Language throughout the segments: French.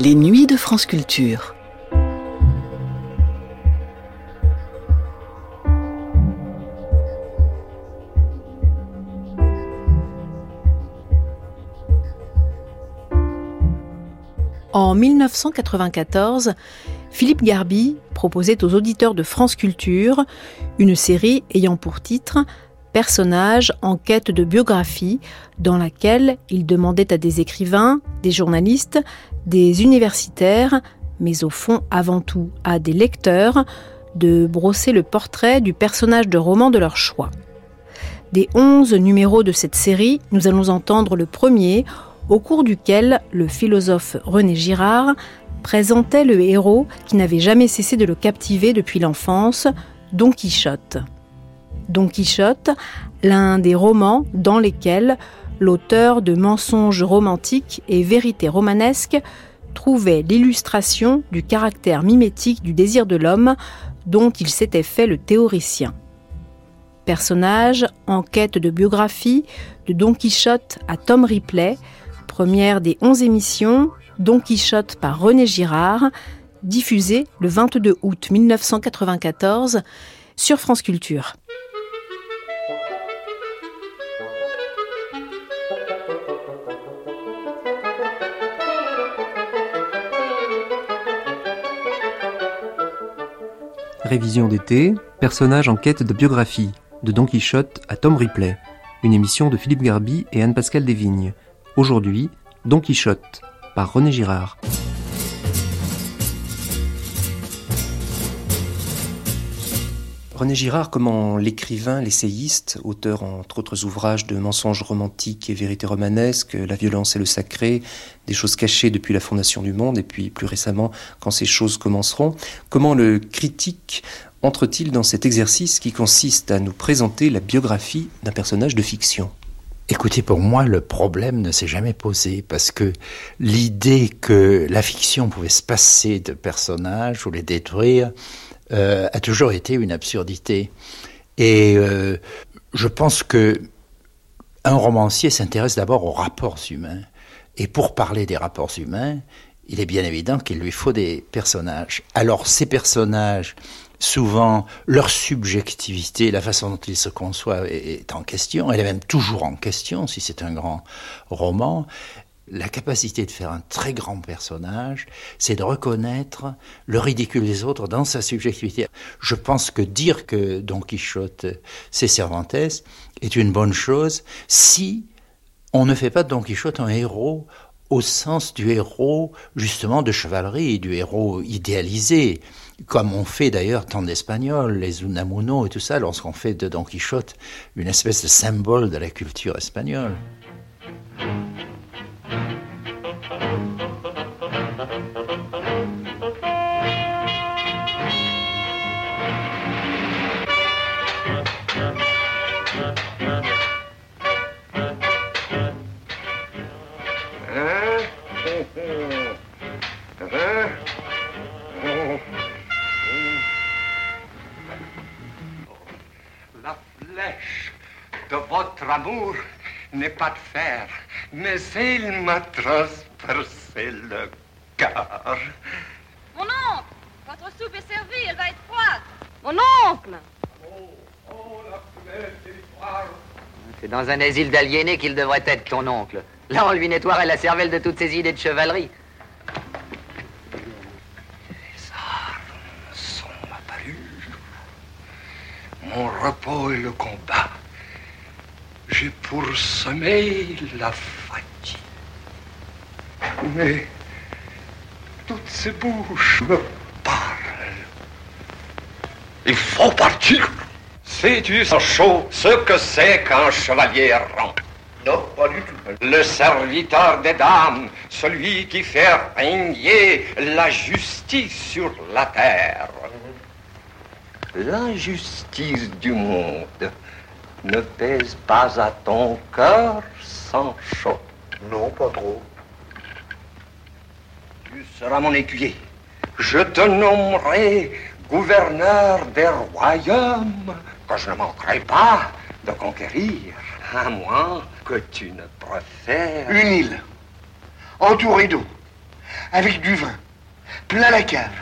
Les nuits de France Culture. En 1994, Philippe Garby proposait aux auditeurs de France Culture une série ayant pour titre Personnages en quête de biographie, dans laquelle il demandait à des écrivains, des journalistes, des universitaires, mais au fond avant tout à des lecteurs, de brosser le portrait du personnage de roman de leur choix. Des onze numéros de cette série, nous allons entendre le premier, au cours duquel le philosophe René Girard présentait le héros qui n'avait jamais cessé de le captiver depuis l'enfance, Don Quichotte. Don Quichotte, l'un des romans dans lesquels l'auteur de mensonges romantiques et vérités romanesques trouvait l'illustration du caractère mimétique du désir de l'homme dont il s'était fait le théoricien. Personnage en quête de biographie de Don Quichotte à Tom Ripley, première des onze émissions, Don Quichotte par René Girard, diffusée le 22 août 1994 sur France Culture. Révision d'été, personnage en quête de biographie, de Don Quichotte à Tom Ripley, une émission de Philippe Garby et Anne-Pascal Desvignes. Aujourd'hui, Don Quichotte, par René Girard. René Girard, comment l'écrivain, l'essayiste, auteur entre autres ouvrages de mensonges romantiques et vérités romanesques, La violence et le sacré, des choses cachées depuis la fondation du monde, et puis plus récemment, quand ces choses commenceront, comment le critique entre-t-il dans cet exercice qui consiste à nous présenter la biographie d'un personnage de fiction? Écoutez, pour moi, le problème ne s'est jamais posé parce que l'idée que la fiction pouvait se passer de personnages ou les détruire euh, a toujours été une absurdité. Et euh, je pense que un romancier s'intéresse d'abord aux rapports humains. Et pour parler des rapports humains, il est bien évident qu'il lui faut des personnages. Alors ces personnages, souvent leur subjectivité, la façon dont ils se conçoivent est en question, elle est même toujours en question si c'est un grand roman, la capacité de faire un très grand personnage, c'est de reconnaître le ridicule des autres dans sa subjectivité. Je pense que dire que Don Quichotte, c'est Cervantes, est une bonne chose si on ne fait pas de Don Quichotte un héros au sens du héros justement de chevalerie, du héros idéalisé, comme on fait d'ailleurs tant d'Espagnols, les Unamuno et tout ça, lorsqu'on fait de Don Quichotte une espèce de symbole de la culture espagnole. Mais il m'a transpercé le cœur. Mon oncle, votre soupe est servie, elle va être froide. Mon oncle Oh, oh, la C'est dans un asile d'aliénés qu'il devrait être ton oncle. Là, on lui nettoierait la cervelle de toutes ses idées de chevalerie. Les armes sont ma parure. Mon repos est le combat j'ai pour sommeil la. Mais toutes ces bouches me parlent. Il faut partir. Sais-tu, chaud, ce que c'est qu'un chevalier errant Non, pas du tout. Le serviteur des dames, celui qui fait régner la justice sur la terre. L'injustice du monde ne pèse pas à ton cœur sans choc. Non, pas trop. Tu seras mon écuyer. Je te nommerai gouverneur des royaumes que je ne manquerai pas de conquérir, à moins que tu ne préfères... Une île, entourée d'eau, avec du vin, plein la cave.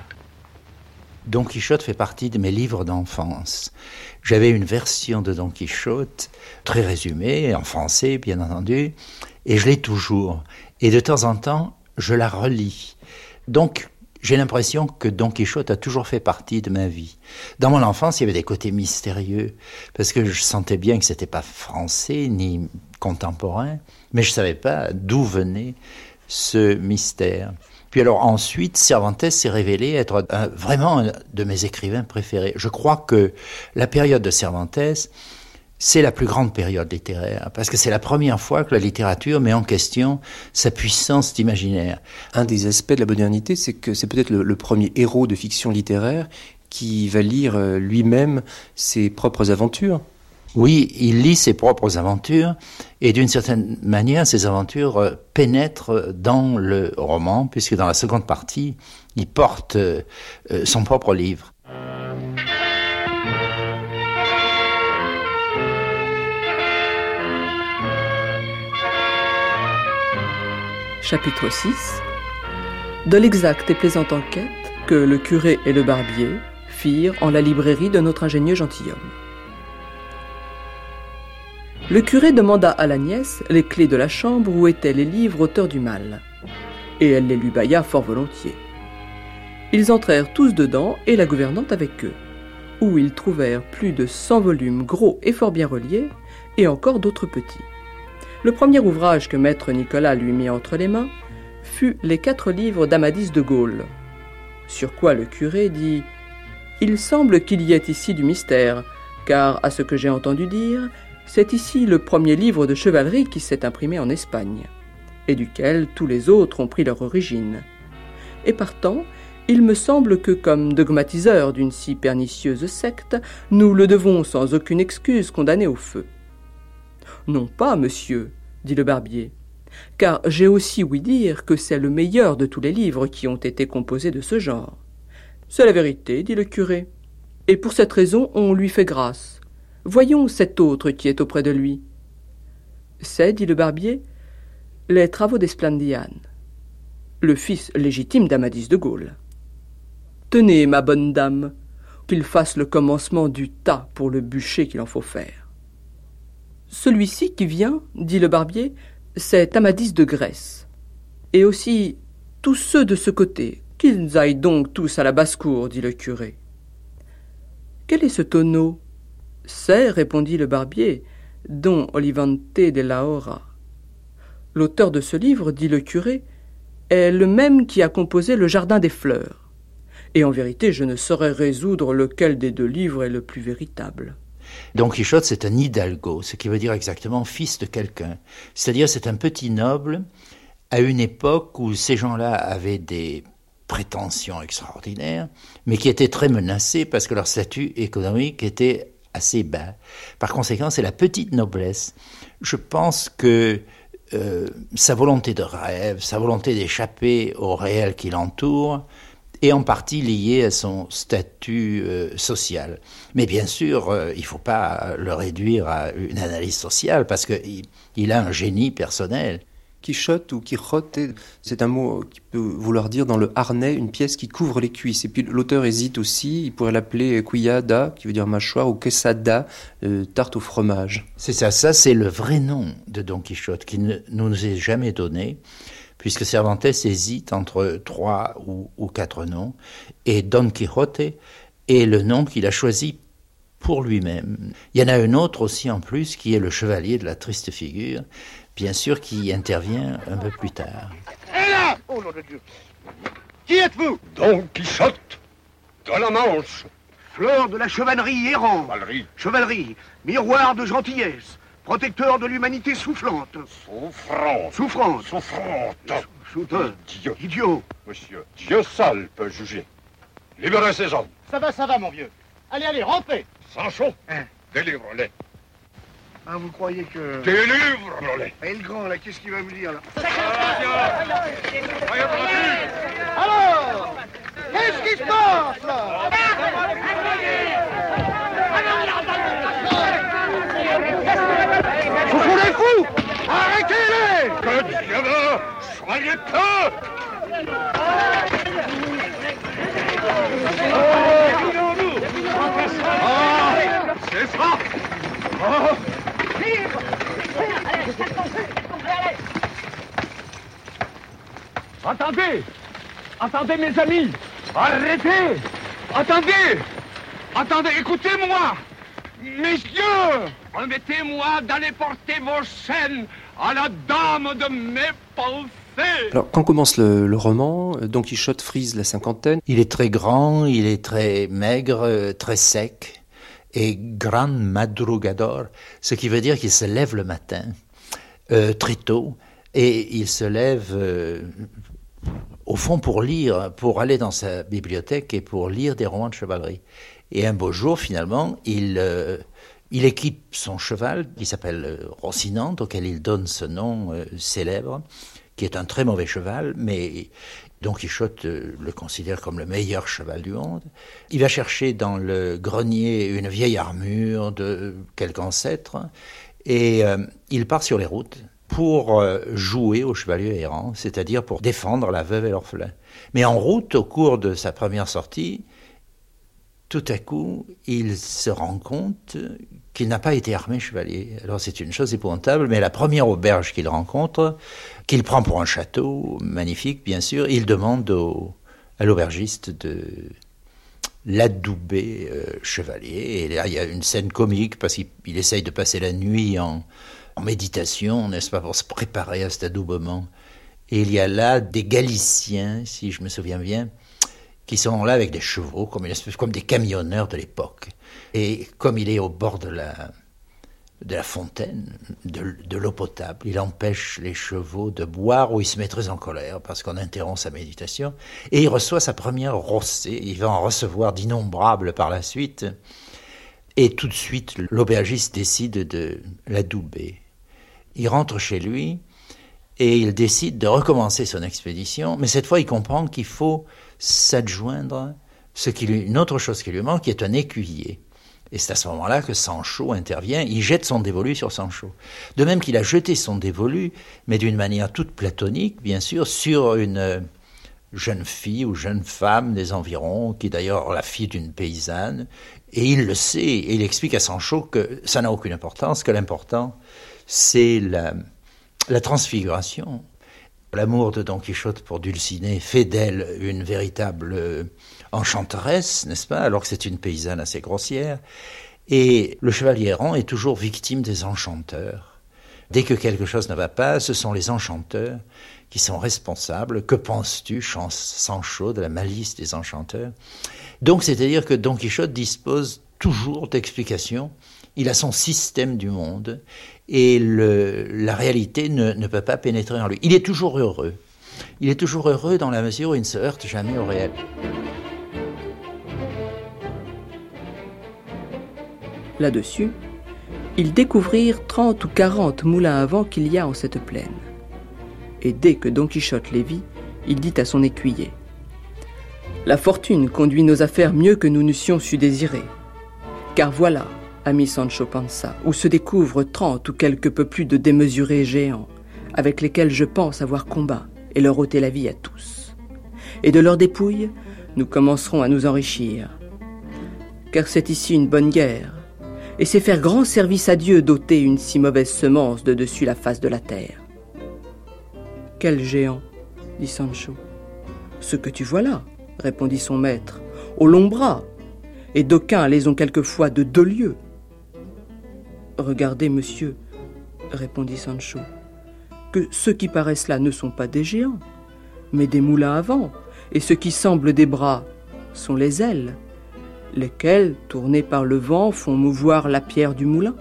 Don Quichotte fait partie de mes livres d'enfance. J'avais une version de Don Quichotte, très résumée, en français bien entendu, et je l'ai toujours. Et de temps en temps, je la relis. Donc, j'ai l'impression que Don Quichotte a toujours fait partie de ma vie. Dans mon enfance, il y avait des côtés mystérieux, parce que je sentais bien que c'était pas français ni contemporain, mais je savais pas d'où venait ce mystère. Puis alors ensuite, Cervantes s'est révélé être vraiment un de mes écrivains préférés. Je crois que la période de Cervantes, c'est la plus grande période littéraire, parce que c'est la première fois que la littérature met en question sa puissance d'imaginaire. Un des aspects de la modernité, c'est que c'est peut-être le, premier héros de fiction littéraire qui va lire euh, lui-même ses propres aventures. Oui, il lit ses propres aventures et d'une certaine manière, ces aventures euh, pénètrent dans le roman, puisque dans la seconde partie, il porte euh, son propre livre. Chapitre 6 De l'exacte et plaisante enquête que le curé et le barbier firent en la librairie de notre ingénieux gentilhomme. Le curé demanda à la nièce les clés de la chambre où étaient les livres auteurs du mal, et elle les lui bailla fort volontiers. Ils entrèrent tous dedans et la gouvernante avec eux, où ils trouvèrent plus de cent volumes gros et fort bien reliés, et encore d'autres petits. Le premier ouvrage que maître Nicolas lui mit entre les mains fut les quatre livres d'Amadis de Gaulle. Sur quoi le curé dit Il semble qu'il y ait ici du mystère, car, à ce que j'ai entendu dire, c'est ici le premier livre de chevalerie qui s'est imprimé en Espagne, et duquel tous les autres ont pris leur origine. Et partant, il me semble que, comme dogmatiseur d'une si pernicieuse secte, nous le devons sans aucune excuse condamner au feu. Non pas, monsieur, dit le barbier, car j'ai aussi ouï dire que c'est le meilleur de tous les livres qui ont été composés de ce genre. C'est la vérité, dit le curé, et pour cette raison on lui fait grâce. Voyons cet autre qui est auprès de lui. C'est, dit le barbier, les travaux d'Esplandian, le fils légitime d'Amadis de Gaulle. Tenez, ma bonne dame, qu'il fasse le commencement du tas pour le bûcher qu'il en faut faire. Celui-ci qui vient, dit le barbier, c'est Amadis de Grèce. Et aussi tous ceux de ce côté, qu'ils aillent donc tous à la basse-cour, dit le curé. Quel est ce tonneau? C'est, répondit le barbier, Don Olivante de la Hora. L'auteur de ce livre, dit le curé, est le même qui a composé le Jardin des fleurs. Et en vérité, je ne saurais résoudre lequel des deux livres est le plus véritable. Don Quichotte, c'est un hidalgo, ce qui veut dire exactement fils de quelqu'un. C'est-à-dire, c'est un petit noble à une époque où ces gens-là avaient des prétentions extraordinaires, mais qui étaient très menacés parce que leur statut économique était assez bas. Par conséquent, c'est la petite noblesse. Je pense que euh, sa volonté de rêve, sa volonté d'échapper au réel qui l'entoure, et en partie lié à son statut euh, social. Mais bien sûr, euh, il ne faut pas le réduire à une analyse sociale parce qu'il il a un génie personnel. Quichotte ou Quichotte, c'est un mot qui peut vouloir dire dans le harnais une pièce qui couvre les cuisses. Et puis l'auteur hésite aussi, il pourrait l'appeler cuillada, qui veut dire mâchoire, ou quesada, euh, tarte au fromage. C'est ça, ça c'est le vrai nom de Don Quichotte qui ne nous est jamais donné puisque Cervantes hésite entre trois ou, quatre noms, et Don Quixote est le nom qu'il a choisi pour lui-même. Il y en a un autre aussi en plus qui est le chevalier de la triste figure, bien sûr qui intervient un peu plus tard. Et là Oh nom de Dieu Qui êtes-vous? Don Quichotte de la Manche. Fleur de la chevalerie errant. Chevalerie. Chevalerie, miroir de gentillesse protecteur de l'humanité soufflante. Souffrante. Souffrante. Souffrante. Souffrante. Idiot. Idiot. Monsieur, Dieu seul peut juger. Libérez ces hommes. Ça va, ça va, mon vieux. Allez, allez, rampez. Sancho, Hein délivre-les. Ah, vous croyez que... Délivre-les. Et le grand, là, qu'est-ce qu'il va vous dire, là Alors Qu'est-ce qui se passe, là Ce sont des fous Arrêtez-les Soyez peu C'est ça. Oh Attendez Attendez, mes amis Arrêtez. Attendez Attendez, écoutez-moi. Messieurs Remettez-moi d'aller porter vos chaînes à la dame de mes pensées Alors, quand commence le, le roman, Don Quichotte frise la cinquantaine. Il est très grand, il est très maigre, euh, très sec, et gran madrugador, ce qui veut dire qu'il se lève le matin, euh, très tôt, et il se lève euh, au fond pour lire, pour aller dans sa bibliothèque et pour lire des romans de chevalerie. Et un beau jour, finalement, il, euh, il équipe son cheval, qui s'appelle euh, Rocinante, auquel il donne ce nom euh, célèbre, qui est un très mauvais cheval, mais Don Quichotte euh, le considère comme le meilleur cheval du monde. Il va chercher dans le grenier une vieille armure de quelque ancêtre, et il part sur les routes pour jouer au chevalier errant, c'est-à-dire pour défendre la veuve et l'orphelin. Mais en route, au cours de sa première sortie, tout à coup, il se rend compte qu'il n'a pas été armé chevalier. Alors c'est une chose épouvantable, mais la première auberge qu'il rencontre, qu'il prend pour un château, magnifique bien sûr, il demande au- à l'aubergiste de l'adouber euh, chevalier. Et là, il y a une scène comique parce qu'il il essaye de passer la nuit en, en méditation, n'est-ce pas, pour se préparer à cet adoubement. Et il y a là des Galiciens, si je me souviens bien, qui sont là avec des chevaux, comme, des camionneurs de l'époque. Et comme il est au bord de la, la fontaine, de, l'eau potable, il empêche les chevaux de boire ou il se met très en colère parce qu'on interrompt sa méditation. Et il reçoit sa première rossée. Il va en recevoir d'innombrables par la suite. Et tout de suite, l'aubergiste décide de l'adouber. Il rentre chez lui et il décide de recommencer son expédition, mais cette fois il comprend qu'il faut s'adjoindre ce qui lui, une autre chose qui lui manque, qui est un écuyer. Et c'est à ce moment-là que Sancho intervient, il jette son dévolu sur Sancho. De même qu'il a jeté son dévolu, mais d'une manière toute platonique, bien sûr, sur une euh, jeune fille ou jeune femme des environs, qui est d'ailleurs la fille d'une paysanne, et il le sait, et il explique à Sancho que ça n'a aucune importance, que l'important, c'est la, la transfiguration. L'amour de Don Quichotte pour Dulcinée fait d'elle une véritable euh, enchanteresse, n'est-ce pas, alors que c'est une paysanne assez grossière. Et le chevalier errant est toujours victime des enchanteurs. Dès que quelque chose ne va pas, ce sont les enchanteurs qui sont responsables. Que penses-tu, Sancho, de la malice des enchanteurs? Donc, c'est-à-dire que Don Quichotte dispose toujours d'explications. Il a son système du monde et la réalité ne, ne peut pas pénétrer en lui. Il est toujours heureux. Il est toujours heureux dans la mesure où il ne se heurte jamais au réel. Là-dessus, ils découvrirent trente ou quarante moulins à vent qu'il y a en cette plaine. Et dès que Don Quichotte les vit, il dit à son écuyer La fortune conduit nos affaires mieux que nous n'eussions su désirer. Car voilà, ami Sancho Panza, où se découvrent trente ou quelque peu plus de démesurés géants, avec lesquels je pense avoir combat et leur ôter la vie à tous. Et de leurs dépouilles, nous commencerons à nous enrichir. Car c'est ici une bonne guerre, et c'est faire grand service à Dieu d'ôter une si mauvaise semence de dessus la face de la terre. Quel géant dit Sancho. Ce que tu vois là, répondit son maître, aux longs bras, et d'aucuns les ont quelquefois de deux lieues. Regardez, monsieur, répondit Sancho, que ceux qui paraissent là ne sont pas des géants, mais des moulins à vent, et ce qui semblent des bras sont les ailes, lesquelles, tournées par le vent, font mouvoir la pierre du moulin.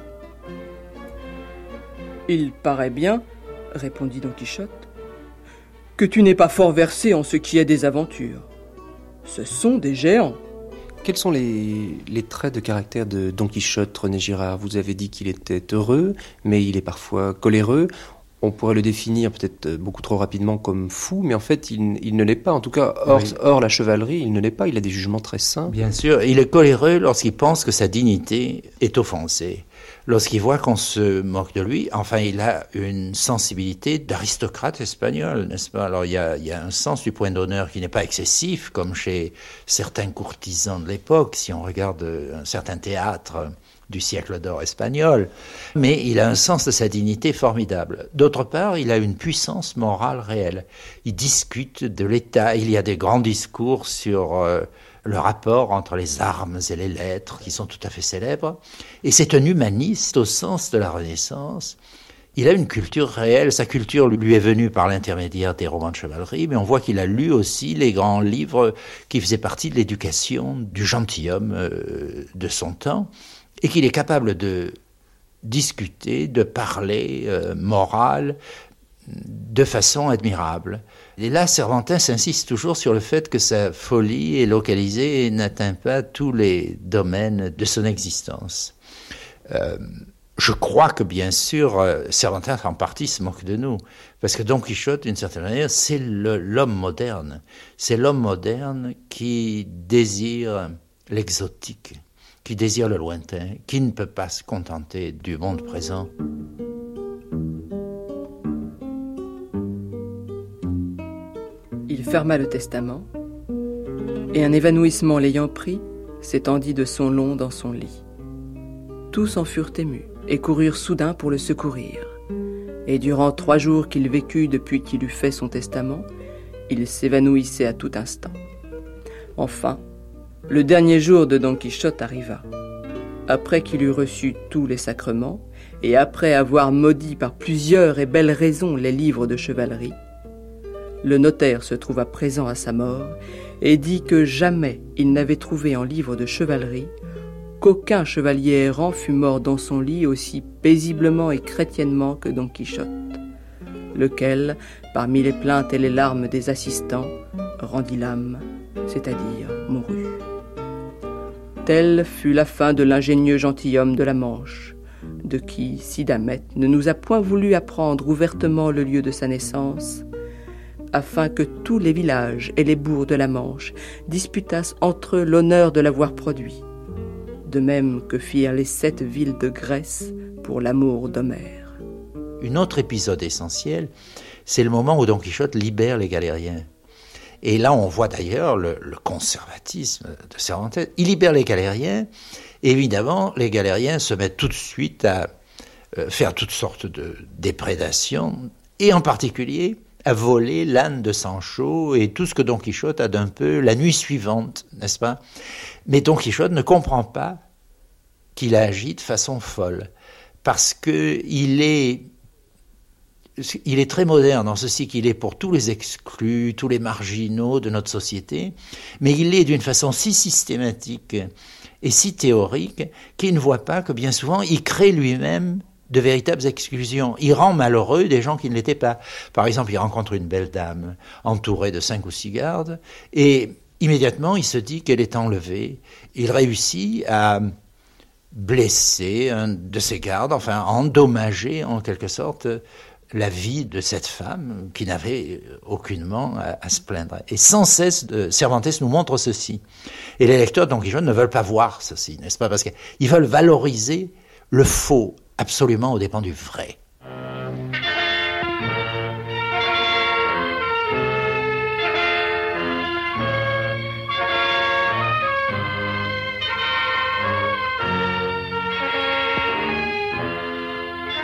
Il paraît bien, répondit Don Quichotte, que tu n'es pas fort versé en ce qui est des aventures. Ce sont des géants. Quels sont les, traits de caractère de Don Quichotte, René Girard? Vous avez dit qu'il était heureux, mais il est parfois coléreux. On pourrait le définir peut-être euh, beaucoup trop rapidement comme fou, mais en fait, il, ne l'est pas. En tout cas, hors, la chevalerie, il ne l'est pas. Il a des jugements très simples. Bien sûr, il est coléreux lorsqu'il pense que sa dignité est offensée. Lorsqu'il voit qu'on se moque de lui, enfin, il a une sensibilité d'aristocrate espagnol, n'est-ce pas? Alors, il y, a, il y a un sens du point d'honneur qui n'est pas excessif, comme chez certains courtisans de l'époque. Si on regarde un certain théâtre du siècle d'or espagnol, mais il a un sens de sa dignité formidable. D'autre part, il a une puissance morale réelle. Il discute de l'État, il y a des grands discours sur euh, le rapport entre les armes et les lettres qui sont tout à fait célèbres, et c'est un humaniste au sens de la Renaissance. Il a une culture réelle, sa culture lui est venue par l'intermédiaire des romans de chevalerie, mais on voit qu'il a lu aussi les grands livres qui faisaient partie de l'éducation du gentilhomme euh, de son temps et qu'il est capable de discuter, de parler euh, moral de façon admirable. Et là, Cervantin insiste toujours sur le fait que sa folie est localisée et n'atteint pas tous les domaines de son existence. Euh, je crois que bien sûr, euh, Cervantin en partie se moque de nous, parce que Don Quichotte, d'une certaine manière, c'est l'homme moderne. C'est l'homme moderne qui désire l'exotique qui désire le lointain, qui ne peut pas se contenter du monde présent. Il ferma le testament, et un évanouissement l'ayant pris, s'étendit de son long dans son lit. Tous en furent émus et coururent soudain pour le secourir. Et durant trois jours qu'il vécut depuis qu'il eut fait son testament, il s'évanouissait à tout instant. Enfin, le dernier jour de Don Quichotte arriva. Après qu'il eut reçu tous les sacrements, et après avoir maudit par plusieurs et belles raisons les livres de chevalerie, le notaire se trouva présent à sa mort et dit que jamais il n'avait trouvé en livre de chevalerie qu'aucun chevalier errant fût mort dans son lit aussi paisiblement et chrétiennement que Don Quichotte, lequel, parmi les plaintes et les larmes des assistants, rendit l'âme, c'est-à-dire. Telle fut la fin de l'ingénieux gentilhomme de la Manche, de qui Sidamet ne nous a point voulu apprendre ouvertement le lieu de sa naissance, afin que tous les villages et les bourgs de la Manche disputassent entre eux l'honneur de l'avoir produit, de même que firent les sept villes de Grèce pour l'amour d'Homère. Un autre épisode essentiel, c'est le moment où Don Quichotte libère les galériens. Et là, on voit d'ailleurs le, conservatisme de Cervantes. Il libère les galériens. évidemment, les galériens se mettent tout de suite à euh, faire toutes sortes de déprédations, et en particulier à voler l'âne de Sancho et tout ce que Don Quichotte a d'un peu la nuit suivante, n'est-ce pas? Mais Don Quichotte ne comprend pas qu'il agit de façon folle, parce qu'il est il est très moderne en ceci qu'il est pour tous les exclus, tous les marginaux de notre société, mais il l'est d'une façon si systématique et si théorique qu'il ne voit pas que bien souvent il crée lui-même de véritables exclusions. Il rend malheureux des gens qui ne l'étaient pas. Par exemple, il rencontre une belle dame entourée de cinq ou six gardes et immédiatement il se dit qu'elle est enlevée. Il réussit à blesser un de ses gardes, enfin à endommager en quelque sorte la vie de cette femme qui n'avait aucunement à, se plaindre. Et sans cesse, de, Cervantes nous montre ceci. Et les lecteurs Quichotte ne veulent pas voir ceci, n'est-ce pas? Parce qu'ils veulent valoriser le faux absolument au dépens du vrai.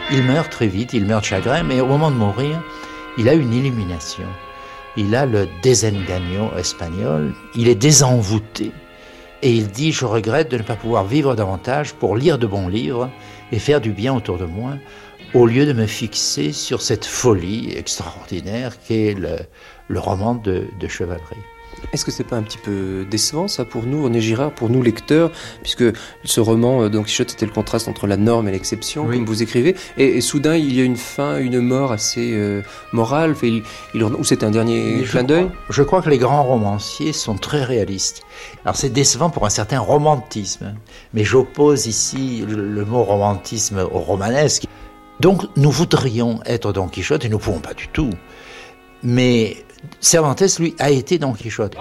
Il meurt très vite, il meurt de chagrin, mais au moment de mourir, il a une illumination. Il a le desengaño espagnol, il est désenvoûté. Et il dit, je regrette de ne pas pouvoir vivre davantage pour lire de bons livres et faire du bien autour de moi, au lieu de me fixer sur cette folie extraordinaire qu'est le, le roman de chevalerie. Est-ce que c'est pas un petit peu décevant ça pour nous, René Girard, pour nous lecteurs, puisque ce roman euh, Don Quichotte c'était le contraste entre la norme et l'exception, comme vous écrivez, et, soudain il y a une fin, une mort assez euh, morale, il, ou c'est un dernier clin d'œil Je crois que les grands romanciers sont très réalistes. Alors c'est décevant pour un certain romantisme, mais j'oppose ici le, mot romantisme au romanesque. Donc nous voudrions être Don Quichotte et nous ne pouvons pas du tout. Mais Cervantes, lui, a été Don Quichotte.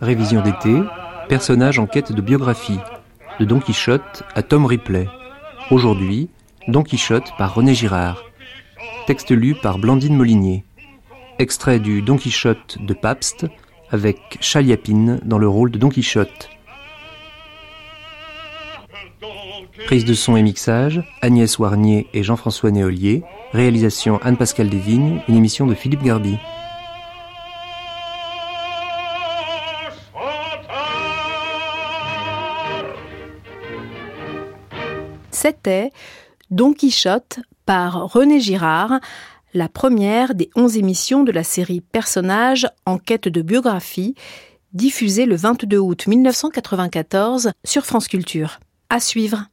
Révision d'été, personnage en quête de biographie, de Don Quichotte à Tom Ripley. Aujourd'hui, Don Quichotte par René Girard. Texte lu par Blandine Molinier. Extrait du Don Quichotte de Pabst avec Chaliapine dans le rôle de Don Quichotte. Prise de son et mixage, Agnès Warnier et Jean-François Néolier. Réalisation Anne-Pascale Desvignes, une émission de Philippe Garby. C'était Don Quichotte par René Girard, la première des onze émissions de la série Personnages en quête de biographie, diffusée le 22 août 1994 sur France Culture. À suivre.